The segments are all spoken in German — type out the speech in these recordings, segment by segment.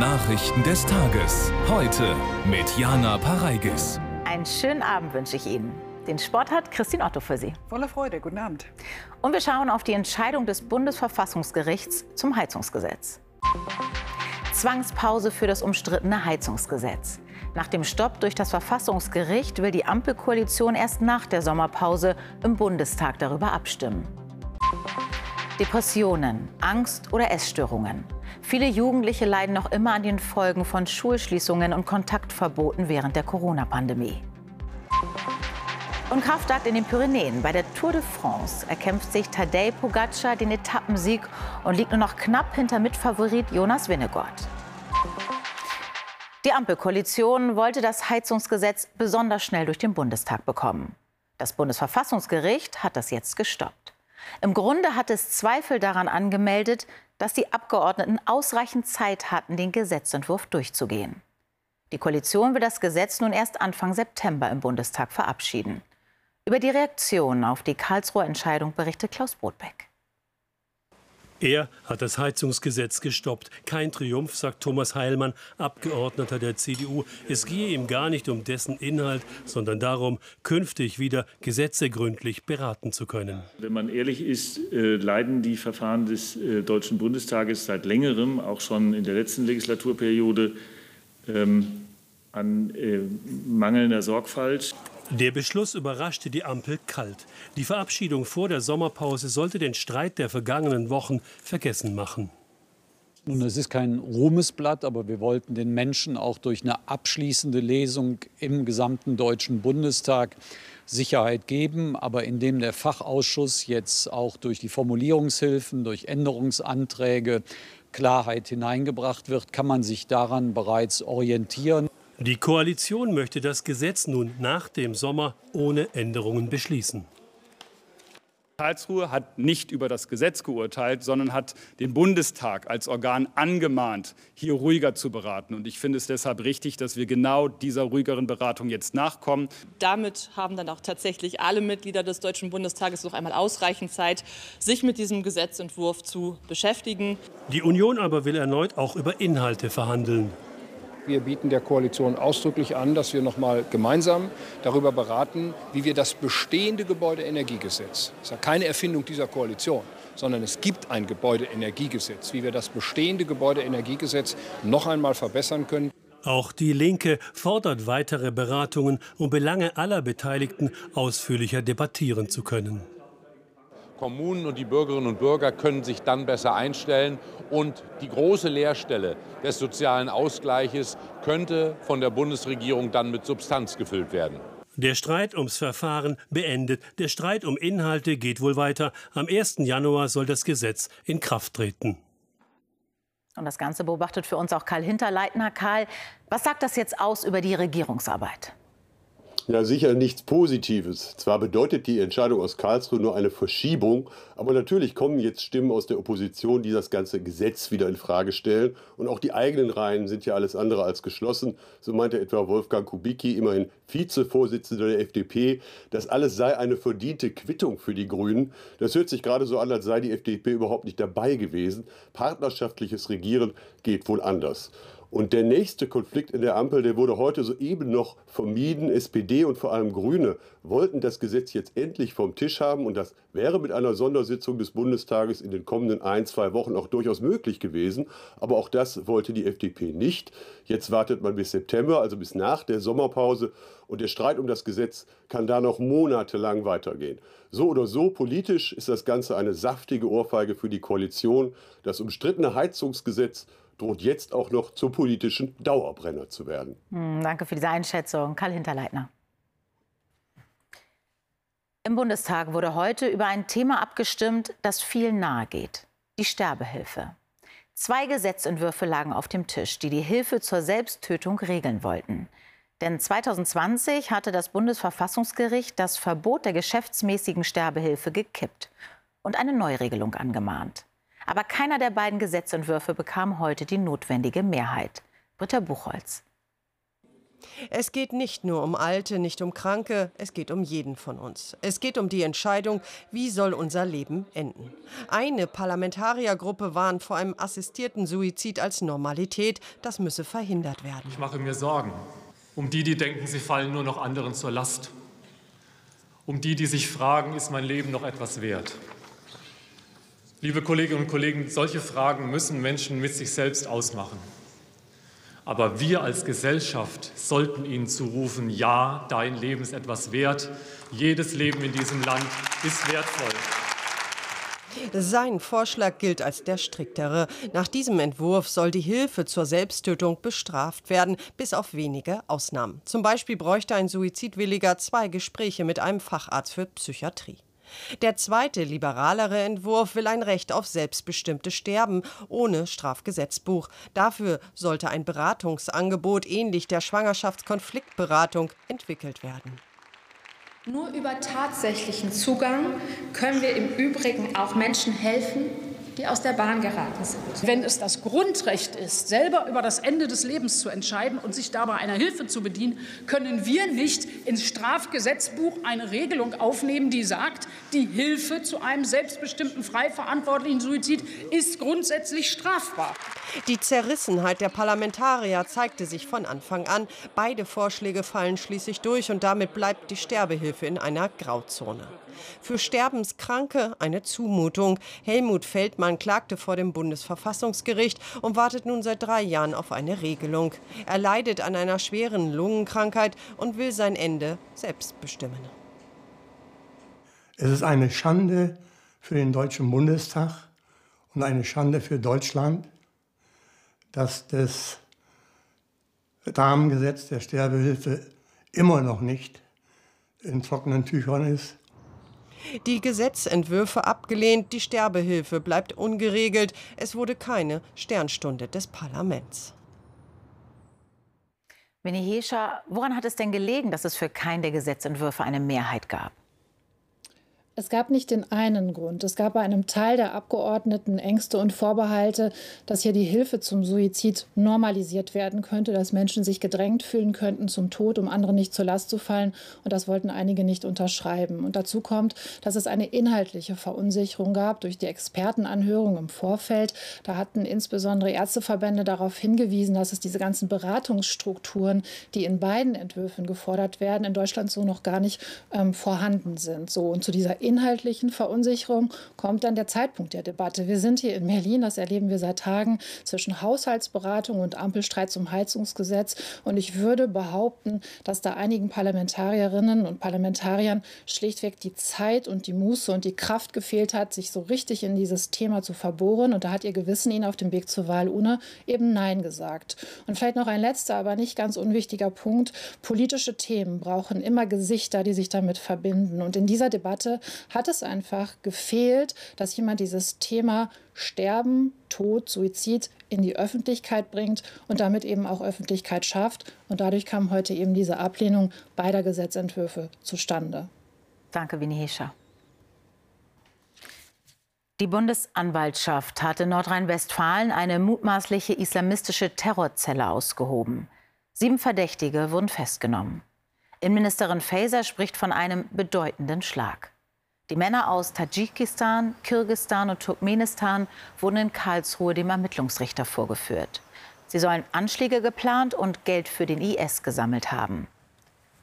Nachrichten des Tages. Heute mit Jana Pareigis. Einen schönen Abend wünsche ich Ihnen. Den Sport hat Christine Otto für Sie. Voller Freude, guten Abend. Und wir schauen auf die Entscheidung des Bundesverfassungsgerichts zum Heizungsgesetz. Zwangspause für das umstrittene Heizungsgesetz. Nach dem Stopp durch das Verfassungsgericht will die Ampelkoalition erst nach der Sommerpause im Bundestag darüber abstimmen. Depressionen, Angst oder Essstörungen. Viele Jugendliche leiden noch immer an den Folgen von Schulschließungen und Kontaktverboten während der Corona-Pandemie. Und Kraftakt in den Pyrenäen. Bei der Tour de France erkämpft sich Tadej Pogacar den Etappensieg und liegt nur noch knapp hinter Mitfavorit Jonas Winnegord. Die Ampelkoalition wollte das Heizungsgesetz besonders schnell durch den Bundestag bekommen. Das Bundesverfassungsgericht hat das jetzt gestoppt. Im Grunde hat es Zweifel daran angemeldet, dass die Abgeordneten ausreichend Zeit hatten, den Gesetzentwurf durchzugehen. Die Koalition will das Gesetz nun erst Anfang September im Bundestag verabschieden. Über die Reaktion auf die Karlsruher Entscheidung berichtet Klaus Brotbeck. Er hat das Heizungsgesetz gestoppt. Kein Triumph, sagt Thomas Heilmann, Abgeordneter der CDU. Es gehe ihm gar nicht um dessen Inhalt, sondern darum, künftig wieder Gesetze gründlich beraten zu können. Wenn man ehrlich ist, äh, leiden die Verfahren des äh, Deutschen Bundestages seit längerem, auch schon in der letzten Legislaturperiode, ähm, an äh, mangelnder Sorgfalt. Der Beschluss überraschte die Ampel kalt. Die Verabschiedung vor der Sommerpause sollte den Streit der vergangenen Wochen vergessen machen. Nun, es ist kein Ruhmesblatt, aber wir wollten den Menschen auch durch eine abschließende Lesung im gesamten Deutschen Bundestag Sicherheit geben. Aber indem der Fachausschuss jetzt auch durch die Formulierungshilfen, durch Änderungsanträge Klarheit hineingebracht wird, kann man sich daran bereits orientieren. Die Koalition möchte das Gesetz nun nach dem Sommer ohne Änderungen beschließen. Karlsruhe hat nicht über das Gesetz geurteilt, sondern hat den Bundestag als Organ angemahnt, hier ruhiger zu beraten. Und ich finde es deshalb richtig, dass wir genau dieser ruhigeren Beratung jetzt nachkommen. Damit haben dann auch tatsächlich alle Mitglieder des Deutschen Bundestages noch einmal ausreichend Zeit, sich mit diesem Gesetzentwurf zu beschäftigen. Die Union aber will erneut auch über Inhalte verhandeln. Wir bieten der Koalition ausdrücklich an, dass wir noch mal gemeinsam darüber beraten, wie wir das bestehende Gebäudeenergiegesetz, das ist ja keine Erfindung dieser Koalition, sondern es gibt ein Gebäudeenergiegesetz, wie wir das bestehende Gebäudeenergiegesetz noch einmal verbessern können. Auch die Linke fordert weitere Beratungen, um Belange aller Beteiligten ausführlicher debattieren zu können. Kommunen und die Bürgerinnen und Bürger können sich dann besser einstellen. Und die große Leerstelle des sozialen Ausgleiches könnte von der Bundesregierung dann mit Substanz gefüllt werden. Der Streit ums Verfahren beendet. Der Streit um Inhalte geht wohl weiter. Am 1. Januar soll das Gesetz in Kraft treten. Und das Ganze beobachtet für uns auch Karl Hinterleitner. Karl, was sagt das jetzt aus über die Regierungsarbeit? Ja, sicher nichts Positives. Zwar bedeutet die Entscheidung aus Karlsruhe nur eine Verschiebung, aber natürlich kommen jetzt Stimmen aus der Opposition, die das ganze Gesetz wieder in Frage stellen. Und auch die eigenen Reihen sind ja alles andere als geschlossen. So meinte etwa Wolfgang Kubicki, immerhin Vizevorsitzender der FDP, das alles sei eine verdiente Quittung für die Grünen. Das hört sich gerade so an, als sei die FDP überhaupt nicht dabei gewesen. Partnerschaftliches Regieren geht wohl anders. Und der nächste Konflikt in der Ampel, der wurde heute soeben noch vermieden. SPD und vor allem Grüne wollten das Gesetz jetzt endlich vom Tisch haben. Und das wäre mit einer Sondersitzung des Bundestages in den kommenden ein, zwei Wochen auch durchaus möglich gewesen. Aber auch das wollte die FDP nicht. Jetzt wartet man bis September, also bis nach der Sommerpause. Und der Streit um das Gesetz kann da noch monatelang weitergehen. So oder so politisch ist das Ganze eine saftige Ohrfeige für die Koalition. Das umstrittene Heizungsgesetz droht jetzt auch noch zum politischen Dauerbrenner zu werden. Hm, danke für diese Einschätzung, Karl Hinterleitner. Im Bundestag wurde heute über ein Thema abgestimmt, das viel nahe geht. Die Sterbehilfe. Zwei Gesetzentwürfe lagen auf dem Tisch, die die Hilfe zur Selbsttötung regeln wollten. Denn 2020 hatte das Bundesverfassungsgericht das Verbot der geschäftsmäßigen Sterbehilfe gekippt und eine Neuregelung angemahnt. Aber keiner der beiden Gesetzentwürfe bekam heute die notwendige Mehrheit. Britta Buchholz. Es geht nicht nur um Alte, nicht um Kranke, es geht um jeden von uns. Es geht um die Entscheidung, wie soll unser Leben enden. Eine Parlamentariergruppe warnt vor einem assistierten Suizid als Normalität. Das müsse verhindert werden. Ich mache mir Sorgen um die, die denken, sie fallen nur noch anderen zur Last. Um die, die sich fragen, ist mein Leben noch etwas wert? Liebe Kolleginnen und Kollegen, solche Fragen müssen Menschen mit sich selbst ausmachen. Aber wir als Gesellschaft sollten ihnen zurufen, ja, dein Leben ist etwas wert. Jedes Leben in diesem Land ist wertvoll. Sein Vorschlag gilt als der striktere. Nach diesem Entwurf soll die Hilfe zur Selbsttötung bestraft werden, bis auf wenige Ausnahmen. Zum Beispiel bräuchte ein Suizidwilliger zwei Gespräche mit einem Facharzt für Psychiatrie. Der zweite, liberalere Entwurf will ein Recht auf selbstbestimmtes Sterben ohne Strafgesetzbuch. Dafür sollte ein Beratungsangebot ähnlich der Schwangerschaftskonfliktberatung entwickelt werden. Nur über tatsächlichen Zugang können wir im Übrigen auch Menschen helfen, die aus der Bahn geraten sind. Wenn es das Grundrecht ist, selber über das Ende des Lebens zu entscheiden und sich dabei einer Hilfe zu bedienen, können wir nicht ins Strafgesetzbuch eine Regelung aufnehmen, die sagt, die Hilfe zu einem selbstbestimmten, frei verantwortlichen Suizid ist grundsätzlich strafbar. Die Zerrissenheit der Parlamentarier zeigte sich von Anfang an. Beide Vorschläge fallen schließlich durch und damit bleibt die Sterbehilfe in einer Grauzone. Für Sterbenskranke eine Zumutung. Helmut Feldmann klagte vor dem Bundesverfassungsgericht und wartet nun seit drei Jahren auf eine Regelung. Er leidet an einer schweren Lungenkrankheit und will sein Ende selbst bestimmen. Es ist eine Schande für den Deutschen Bundestag und eine Schande für Deutschland, dass das Rahmengesetz der Sterbehilfe immer noch nicht in trockenen Tüchern ist. Die Gesetzentwürfe abgelehnt, die Sterbehilfe bleibt ungeregelt. Es wurde keine Sternstunde des Parlaments. Winnie Hescher, woran hat es denn gelegen, dass es für keinen der Gesetzentwürfe eine Mehrheit gab? Es gab nicht den einen Grund. Es gab bei einem Teil der Abgeordneten Ängste und Vorbehalte, dass hier die Hilfe zum Suizid normalisiert werden könnte, dass Menschen sich gedrängt fühlen könnten zum Tod, um anderen nicht zur Last zu fallen. Und das wollten einige nicht unterschreiben. Und dazu kommt, dass es eine inhaltliche Verunsicherung gab durch die Expertenanhörung im Vorfeld. Da hatten insbesondere Ärzteverbände darauf hingewiesen, dass es diese ganzen Beratungsstrukturen, die in beiden Entwürfen gefordert werden, in Deutschland so noch gar nicht ähm, vorhanden sind. So und zu dieser inhaltlichen Verunsicherung kommt dann der Zeitpunkt der Debatte. Wir sind hier in Berlin, das erleben wir seit Tagen, zwischen Haushaltsberatung und Ampelstreit zum Heizungsgesetz. Und ich würde behaupten, dass da einigen Parlamentarierinnen und Parlamentariern schlichtweg die Zeit und die Muße und die Kraft gefehlt hat, sich so richtig in dieses Thema zu verbohren. Und da hat ihr Gewissen ihnen auf dem Weg zur Wahlurne eben Nein gesagt. Und vielleicht noch ein letzter, aber nicht ganz unwichtiger Punkt. Politische Themen brauchen immer Gesichter, die sich damit verbinden. Und in dieser Debatte hat es einfach gefehlt, dass jemand dieses Thema Sterben, Tod, Suizid in die Öffentlichkeit bringt und damit eben auch Öffentlichkeit schafft. Und dadurch kam heute eben diese Ablehnung beider Gesetzentwürfe zustande. Danke, Winnie Hescher. Die Bundesanwaltschaft hat in Nordrhein-Westfalen eine mutmaßliche islamistische Terrorzelle ausgehoben. Sieben Verdächtige wurden festgenommen. Innenministerin Faeser spricht von einem bedeutenden Schlag. Die Männer aus Tadschikistan, Kirgistan und Turkmenistan wurden in Karlsruhe dem Ermittlungsrichter vorgeführt. Sie sollen Anschläge geplant und Geld für den IS gesammelt haben.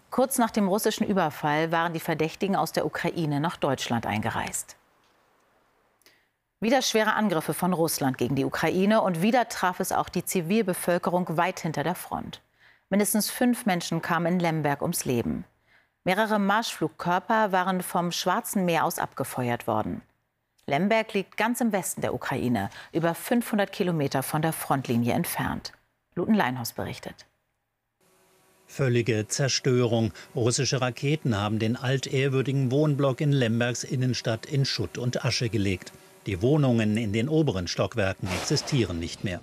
Kurz nach dem russischen Überfall waren die Verdächtigen aus der Ukraine nach Deutschland eingereist. Wieder schwere Angriffe von Russland gegen die Ukraine und wieder traf es auch die Zivilbevölkerung weit hinter der Front. Mindestens fünf Menschen kamen in Lemberg ums Leben. Mehrere Marschflugkörper waren vom Schwarzen Meer aus abgefeuert worden. Lemberg liegt ganz im Westen der Ukraine, über 500 Kilometer von der Frontlinie entfernt. Luten Leinhaus berichtet. Völlige Zerstörung. Russische Raketen haben den altehrwürdigen Wohnblock in Lembergs Innenstadt in Schutt und Asche gelegt. Die Wohnungen in den oberen Stockwerken existieren nicht mehr.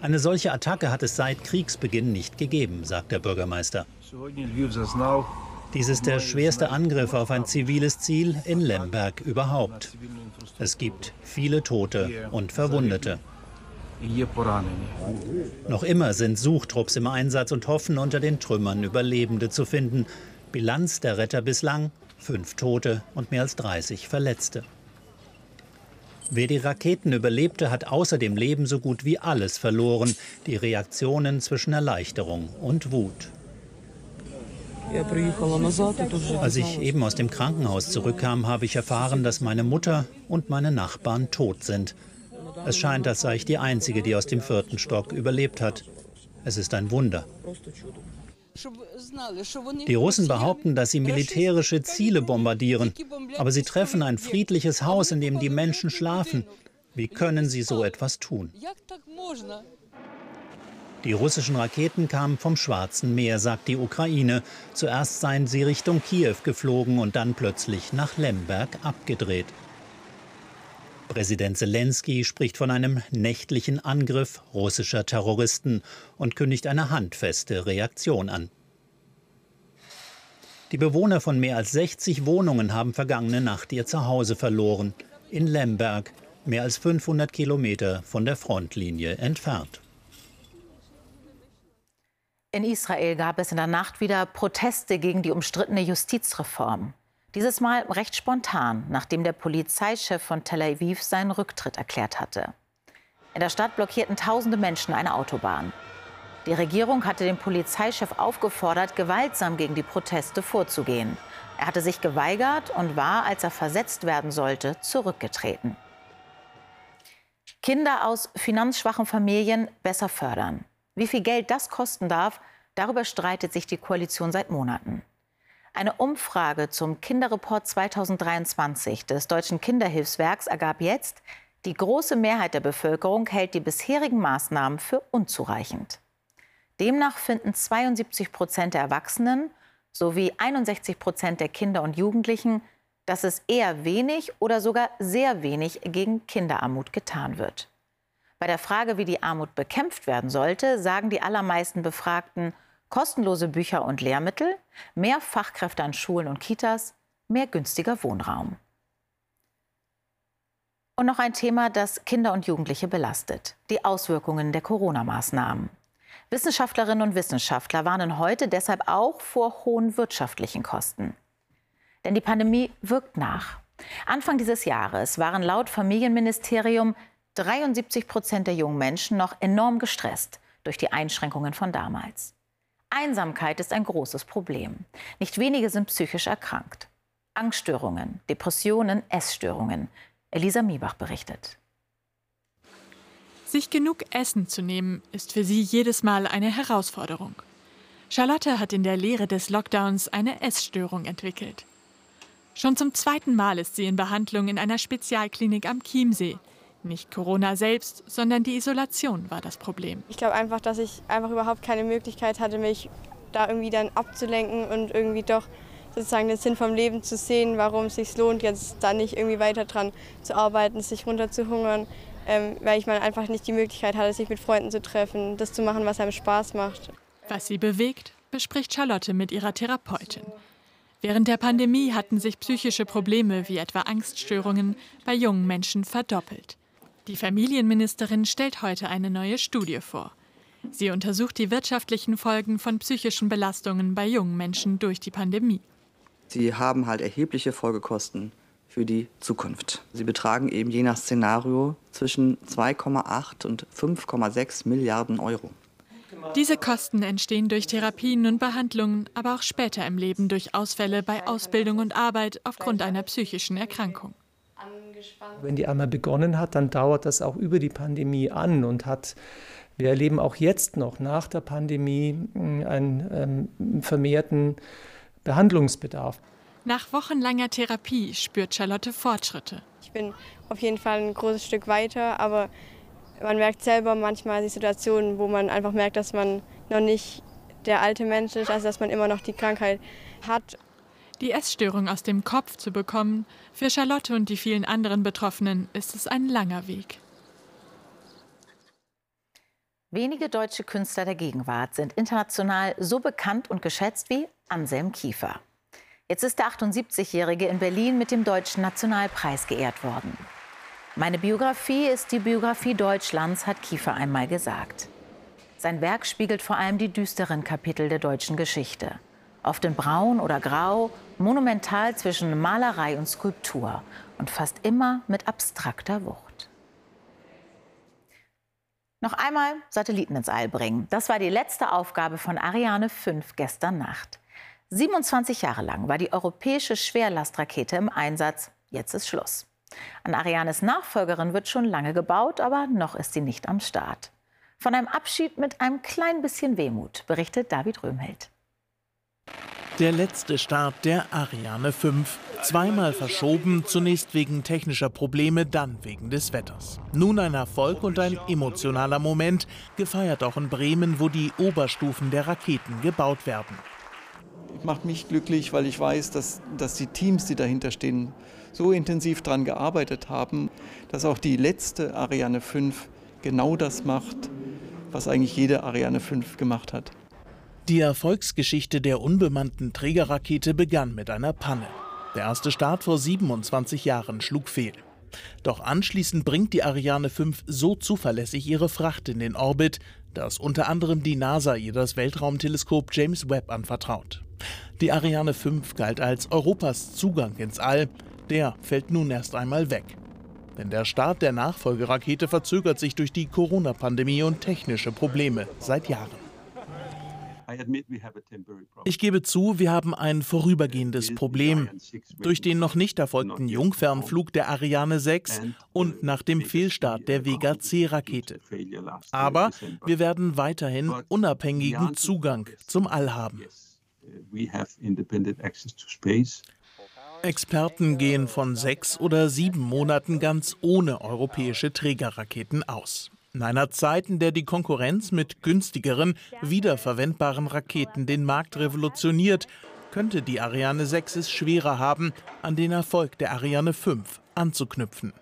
Eine solche Attacke hat es seit Kriegsbeginn nicht gegeben, sagt der Bürgermeister. Dies ist der schwerste Angriff auf ein ziviles Ziel in Lemberg überhaupt. Es gibt viele Tote und Verwundete. Noch immer sind Suchtrupps im Einsatz und hoffen, unter den Trümmern Überlebende zu finden. Bilanz der Retter bislang: fünf Tote und mehr als 30 Verletzte. Wer die Raketen überlebte, hat außer dem Leben so gut wie alles verloren. Die Reaktionen zwischen Erleichterung und Wut. Als ich eben aus dem Krankenhaus zurückkam, habe ich erfahren, dass meine Mutter und meine Nachbarn tot sind. Es scheint, als sei ich die Einzige, die aus dem vierten Stock überlebt hat. Es ist ein Wunder. Die Russen behaupten, dass sie militärische Ziele bombardieren, aber sie treffen ein friedliches Haus, in dem die Menschen schlafen. Wie können sie so etwas tun? Die russischen Raketen kamen vom Schwarzen Meer, sagt die Ukraine. Zuerst seien sie Richtung Kiew geflogen und dann plötzlich nach Lemberg abgedreht. Präsident Zelensky spricht von einem nächtlichen Angriff russischer Terroristen und kündigt eine handfeste Reaktion an. Die Bewohner von mehr als 60 Wohnungen haben vergangene Nacht ihr Zuhause verloren. In Lemberg, mehr als 500 Kilometer von der Frontlinie entfernt. In Israel gab es in der Nacht wieder Proteste gegen die umstrittene Justizreform. Dieses Mal recht spontan, nachdem der Polizeichef von Tel Aviv seinen Rücktritt erklärt hatte. In der Stadt blockierten tausende Menschen eine Autobahn. Die Regierung hatte den Polizeichef aufgefordert, gewaltsam gegen die Proteste vorzugehen. Er hatte sich geweigert und war, als er versetzt werden sollte, zurückgetreten. Kinder aus finanzschwachen Familien besser fördern. Wie viel Geld das kosten darf, darüber streitet sich die Koalition seit Monaten. Eine Umfrage zum Kinderreport 2023 des Deutschen Kinderhilfswerks ergab jetzt, die große Mehrheit der Bevölkerung hält die bisherigen Maßnahmen für unzureichend. Demnach finden 72 Prozent der Erwachsenen sowie 61 Prozent der Kinder und Jugendlichen, dass es eher wenig oder sogar sehr wenig gegen Kinderarmut getan wird. Bei der Frage, wie die Armut bekämpft werden sollte, sagen die allermeisten Befragten kostenlose Bücher und Lehrmittel, mehr Fachkräfte an Schulen und Kitas, mehr günstiger Wohnraum. Und noch ein Thema, das Kinder und Jugendliche belastet, die Auswirkungen der Corona-Maßnahmen. Wissenschaftlerinnen und Wissenschaftler warnen heute deshalb auch vor hohen wirtschaftlichen Kosten. Denn die Pandemie wirkt nach. Anfang dieses Jahres waren laut Familienministerium 73 Prozent der jungen Menschen noch enorm gestresst durch die Einschränkungen von damals. Einsamkeit ist ein großes Problem. Nicht wenige sind psychisch erkrankt. Angststörungen, Depressionen, Essstörungen. Elisa Miebach berichtet. Sich genug Essen zu nehmen, ist für sie jedes Mal eine Herausforderung. Charlotte hat in der Lehre des Lockdowns eine Essstörung entwickelt. Schon zum zweiten Mal ist sie in Behandlung in einer Spezialklinik am Chiemsee. Nicht Corona selbst, sondern die Isolation war das Problem. Ich glaube einfach, dass ich einfach überhaupt keine Möglichkeit hatte, mich da irgendwie dann abzulenken und irgendwie doch sozusagen den Sinn vom Leben zu sehen, warum es sich lohnt, jetzt da nicht irgendwie weiter dran zu arbeiten, sich runterzuhungern, ähm, weil ich mal einfach nicht die Möglichkeit hatte, sich mit Freunden zu treffen, das zu machen, was einem Spaß macht. Was sie bewegt, bespricht Charlotte mit ihrer Therapeutin. Während der Pandemie hatten sich psychische Probleme wie etwa Angststörungen bei jungen Menschen verdoppelt. Die Familienministerin stellt heute eine neue Studie vor. Sie untersucht die wirtschaftlichen Folgen von psychischen Belastungen bei jungen Menschen durch die Pandemie. Sie haben halt erhebliche Folgekosten für die Zukunft. Sie betragen eben je nach Szenario zwischen 2,8 und 5,6 Milliarden Euro. Diese Kosten entstehen durch Therapien und Behandlungen, aber auch später im Leben durch Ausfälle bei Ausbildung und Arbeit aufgrund einer psychischen Erkrankung. Wenn die einmal begonnen hat, dann dauert das auch über die Pandemie an und hat wir erleben auch jetzt noch nach der Pandemie hm, einen ähm, vermehrten Behandlungsbedarf. Nach wochenlanger Therapie spürt Charlotte Fortschritte. Ich bin auf jeden Fall ein großes Stück weiter, aber man merkt selber manchmal die Situationen, wo man einfach merkt, dass man noch nicht der alte Mensch ist, also dass man immer noch die Krankheit hat die Essstörung aus dem Kopf zu bekommen, für Charlotte und die vielen anderen Betroffenen ist es ein langer Weg. Wenige deutsche Künstler der Gegenwart sind international so bekannt und geschätzt wie Anselm Kiefer. Jetzt ist der 78-Jährige in Berlin mit dem Deutschen Nationalpreis geehrt worden. Meine Biografie ist die Biografie Deutschlands, hat Kiefer einmal gesagt. Sein Werk spiegelt vor allem die düsteren Kapitel der deutschen Geschichte. Oft in Braun oder Grau, monumental zwischen Malerei und Skulptur und fast immer mit abstrakter Wucht. Noch einmal Satelliten ins All bringen. Das war die letzte Aufgabe von Ariane 5 gestern Nacht. 27 Jahre lang war die europäische Schwerlastrakete im Einsatz. Jetzt ist Schluss. An Arianes Nachfolgerin wird schon lange gebaut, aber noch ist sie nicht am Start. Von einem Abschied mit einem klein bisschen Wehmut berichtet David Röhmheld. Der letzte Start der Ariane 5. Zweimal verschoben, zunächst wegen technischer Probleme, dann wegen des Wetters. Nun ein Erfolg und ein emotionaler Moment, gefeiert auch in Bremen, wo die Oberstufen der Raketen gebaut werden. Macht mich glücklich, weil ich weiß, dass, dass die Teams, die dahinter stehen, so intensiv daran gearbeitet haben, dass auch die letzte Ariane 5 genau das macht, was eigentlich jede Ariane 5 gemacht hat. Die Erfolgsgeschichte der unbemannten Trägerrakete begann mit einer Panne. Der erste Start vor 27 Jahren schlug fehl. Doch anschließend bringt die Ariane 5 so zuverlässig ihre Fracht in den Orbit, dass unter anderem die NASA ihr das Weltraumteleskop James Webb anvertraut. Die Ariane 5 galt als Europas Zugang ins All. Der fällt nun erst einmal weg. Denn der Start der Nachfolgerakete verzögert sich durch die Corona-Pandemie und technische Probleme seit Jahren. Ich gebe zu, wir haben ein vorübergehendes Problem. Durch den noch nicht erfolgten Jungfernflug der Ariane 6 und nach dem Fehlstart der Vega C-Rakete. Aber wir werden weiterhin unabhängigen Zugang zum All haben. Experten gehen von sechs oder sieben Monaten ganz ohne europäische Trägerraketen aus. In einer Zeit, in der die Konkurrenz mit günstigeren, wiederverwendbaren Raketen den Markt revolutioniert, könnte die Ariane 6 es schwerer haben, an den Erfolg der Ariane 5 anzuknüpfen.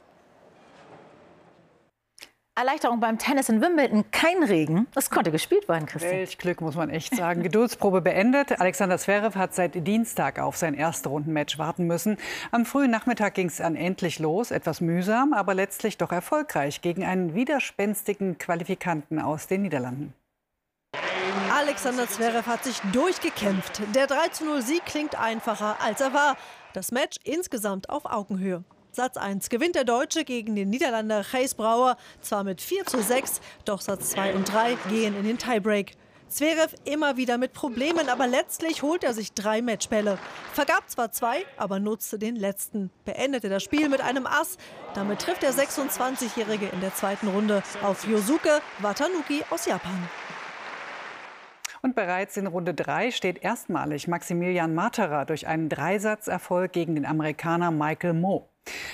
Erleichterung beim Tennis in Wimbledon. Kein Regen. Es konnte gespielt werden, Christian. Welch Glück, muss man echt sagen. Geduldsprobe beendet. Alexander Zverev hat seit Dienstag auf sein Erstrundenmatch warten müssen. Am frühen Nachmittag ging es dann endlich los. Etwas mühsam, aber letztlich doch erfolgreich gegen einen widerspenstigen Qualifikanten aus den Niederlanden. Alexander Zverev hat sich durchgekämpft. Der 3-0-Sieg klingt einfacher, als er war. Das Match insgesamt auf Augenhöhe. Satz 1 gewinnt der Deutsche gegen den Niederländer Gijs Brouwer, zwar mit 4 zu 6, doch Satz 2 und 3 gehen in den Tiebreak. Zverev immer wieder mit Problemen, aber letztlich holt er sich drei Matchbälle. Vergab zwar zwei, aber nutzte den letzten. Beendete das Spiel mit einem Ass. Damit trifft der 26-Jährige in der zweiten Runde auf Yosuke Watanuki aus Japan. Und bereits in Runde 3 steht erstmalig Maximilian Materer durch einen Dreisatzerfolg gegen den Amerikaner Michael Moe.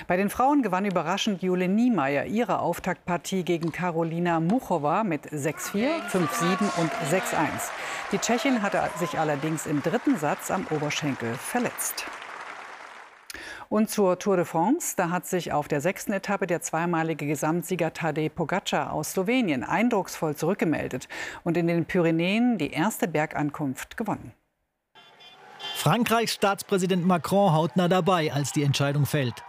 Bei den Frauen gewann überraschend Jule Niemeyer ihre Auftaktpartie gegen Karolina Muchova mit 6-4, 5-7 und 6-1. Die Tschechin hatte sich allerdings im dritten Satz am Oberschenkel verletzt. Und zur Tour de France, da hat sich auf der sechsten Etappe der zweimalige Gesamtsieger Tadej Pogacar aus Slowenien eindrucksvoll zurückgemeldet und in den Pyrenäen die erste Bergankunft gewonnen. Frankreichs Staatspräsident Macron hautnah dabei, als die Entscheidung fällt.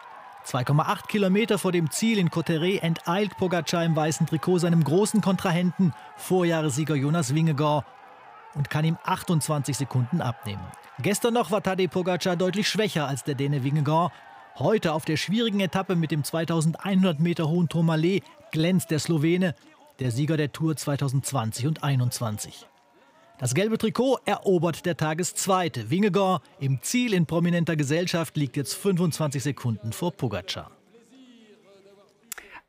2,8 Kilometer vor dem Ziel in Cotteret enteilt Pogacar im weißen Trikot seinem großen Kontrahenten, Vorjahressieger Jonas Wingegaard, und kann ihm 28 Sekunden abnehmen. Gestern noch war Tadej Pogacar deutlich schwächer als der Däne Wingegaard. Heute auf der schwierigen Etappe mit dem 2100 Meter hohen Tourmalet glänzt der Slowene, der Sieger der Tour 2020 und 2021. Das gelbe Trikot erobert der Tageszweite. Wingegaard im Ziel in prominenter Gesellschaft liegt jetzt 25 Sekunden vor Pogacar.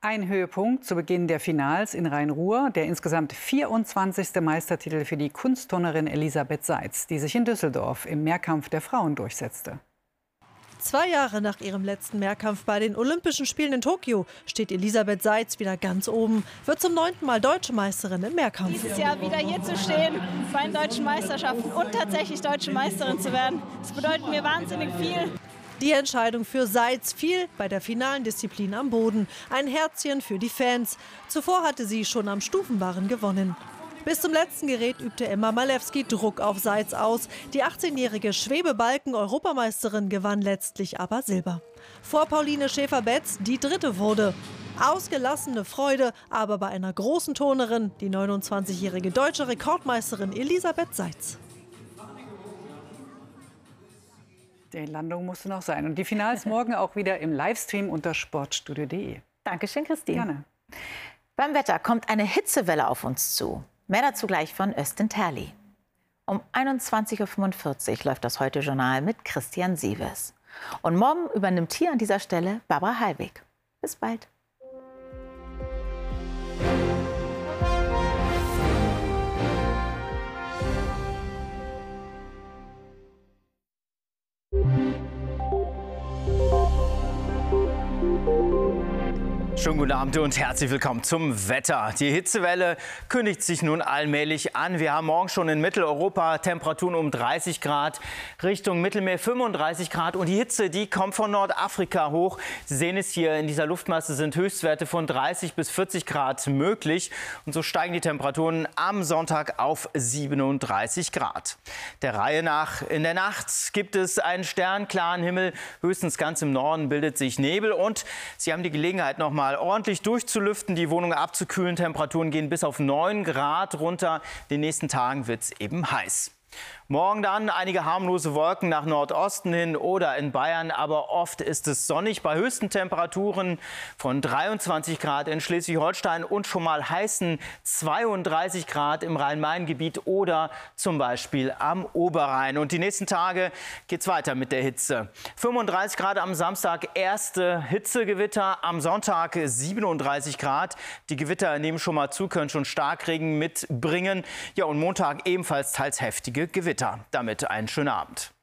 Ein Höhepunkt zu Beginn der Finals in Rhein-Ruhr, der insgesamt 24. Meistertitel für die Kunstturnerin Elisabeth Seitz, die sich in Düsseldorf im Mehrkampf der Frauen durchsetzte. Zwei Jahre nach ihrem letzten Mehrkampf bei den Olympischen Spielen in Tokio steht Elisabeth Seitz wieder ganz oben, wird zum neunten Mal deutsche Meisterin im Mehrkampf. Dieses Jahr wieder hier zu stehen bei den deutschen Meisterschaften und tatsächlich deutsche Meisterin zu werden, das bedeutet mir wahnsinnig viel. Die Entscheidung für Seitz fiel bei der finalen Disziplin am Boden. Ein Herzchen für die Fans. Zuvor hatte sie schon am Stufenbarren gewonnen. Bis zum letzten Gerät übte Emma Malewski Druck auf Seitz aus. Die 18-jährige Schwebebalken-Europameisterin gewann letztlich aber Silber. Vor Pauline Schäfer-Betz, die dritte wurde. Ausgelassene Freude, aber bei einer großen Turnerin, die 29-jährige deutsche Rekordmeisterin Elisabeth Seitz. Die Landung musste noch sein. Und die Finals morgen auch wieder im Livestream unter sportstudio.de. Dankeschön, Christine. Gerne. Beim Wetter kommt eine Hitzewelle auf uns zu. Mehr dazu gleich von Östen Terli. Um 21.45 Uhr läuft das Heute-Journal mit Christian Sieves. Und morgen übernimmt hier an dieser Stelle Barbara Hallweg. Bis bald. Schönen guten Abend und herzlich willkommen zum Wetter. Die Hitzewelle kündigt sich nun allmählich an. Wir haben morgen schon in Mitteleuropa Temperaturen um 30 Grad, Richtung Mittelmeer 35 Grad. Und die Hitze, die kommt von Nordafrika hoch. Sie sehen es hier, in dieser Luftmasse sind Höchstwerte von 30 bis 40 Grad möglich. Und so steigen die Temperaturen am Sonntag auf 37 Grad. Der Reihe nach, in der Nacht gibt es einen sternklaren Himmel. Höchstens ganz im Norden bildet sich Nebel. Und Sie haben die Gelegenheit, noch ordentlich durchzulüften, die Wohnung abzukühlen. Temperaturen gehen bis auf 9 Grad runter. In den nächsten Tagen wird es eben heiß. Morgen dann einige harmlose Wolken nach Nordosten hin oder in Bayern, aber oft ist es sonnig bei höchsten Temperaturen von 23 Grad in Schleswig-Holstein und schon mal heißen 32 Grad im Rhein-Main-Gebiet oder zum Beispiel am Oberrhein. Und die nächsten Tage geht es weiter mit der Hitze. 35 Grad am Samstag, erste Hitzegewitter, am Sonntag 37 Grad. Die Gewitter nehmen schon mal zu, können schon Starkregen mitbringen. Ja, und Montag ebenfalls teils heftige Gewitter. Damit einen schönen Abend.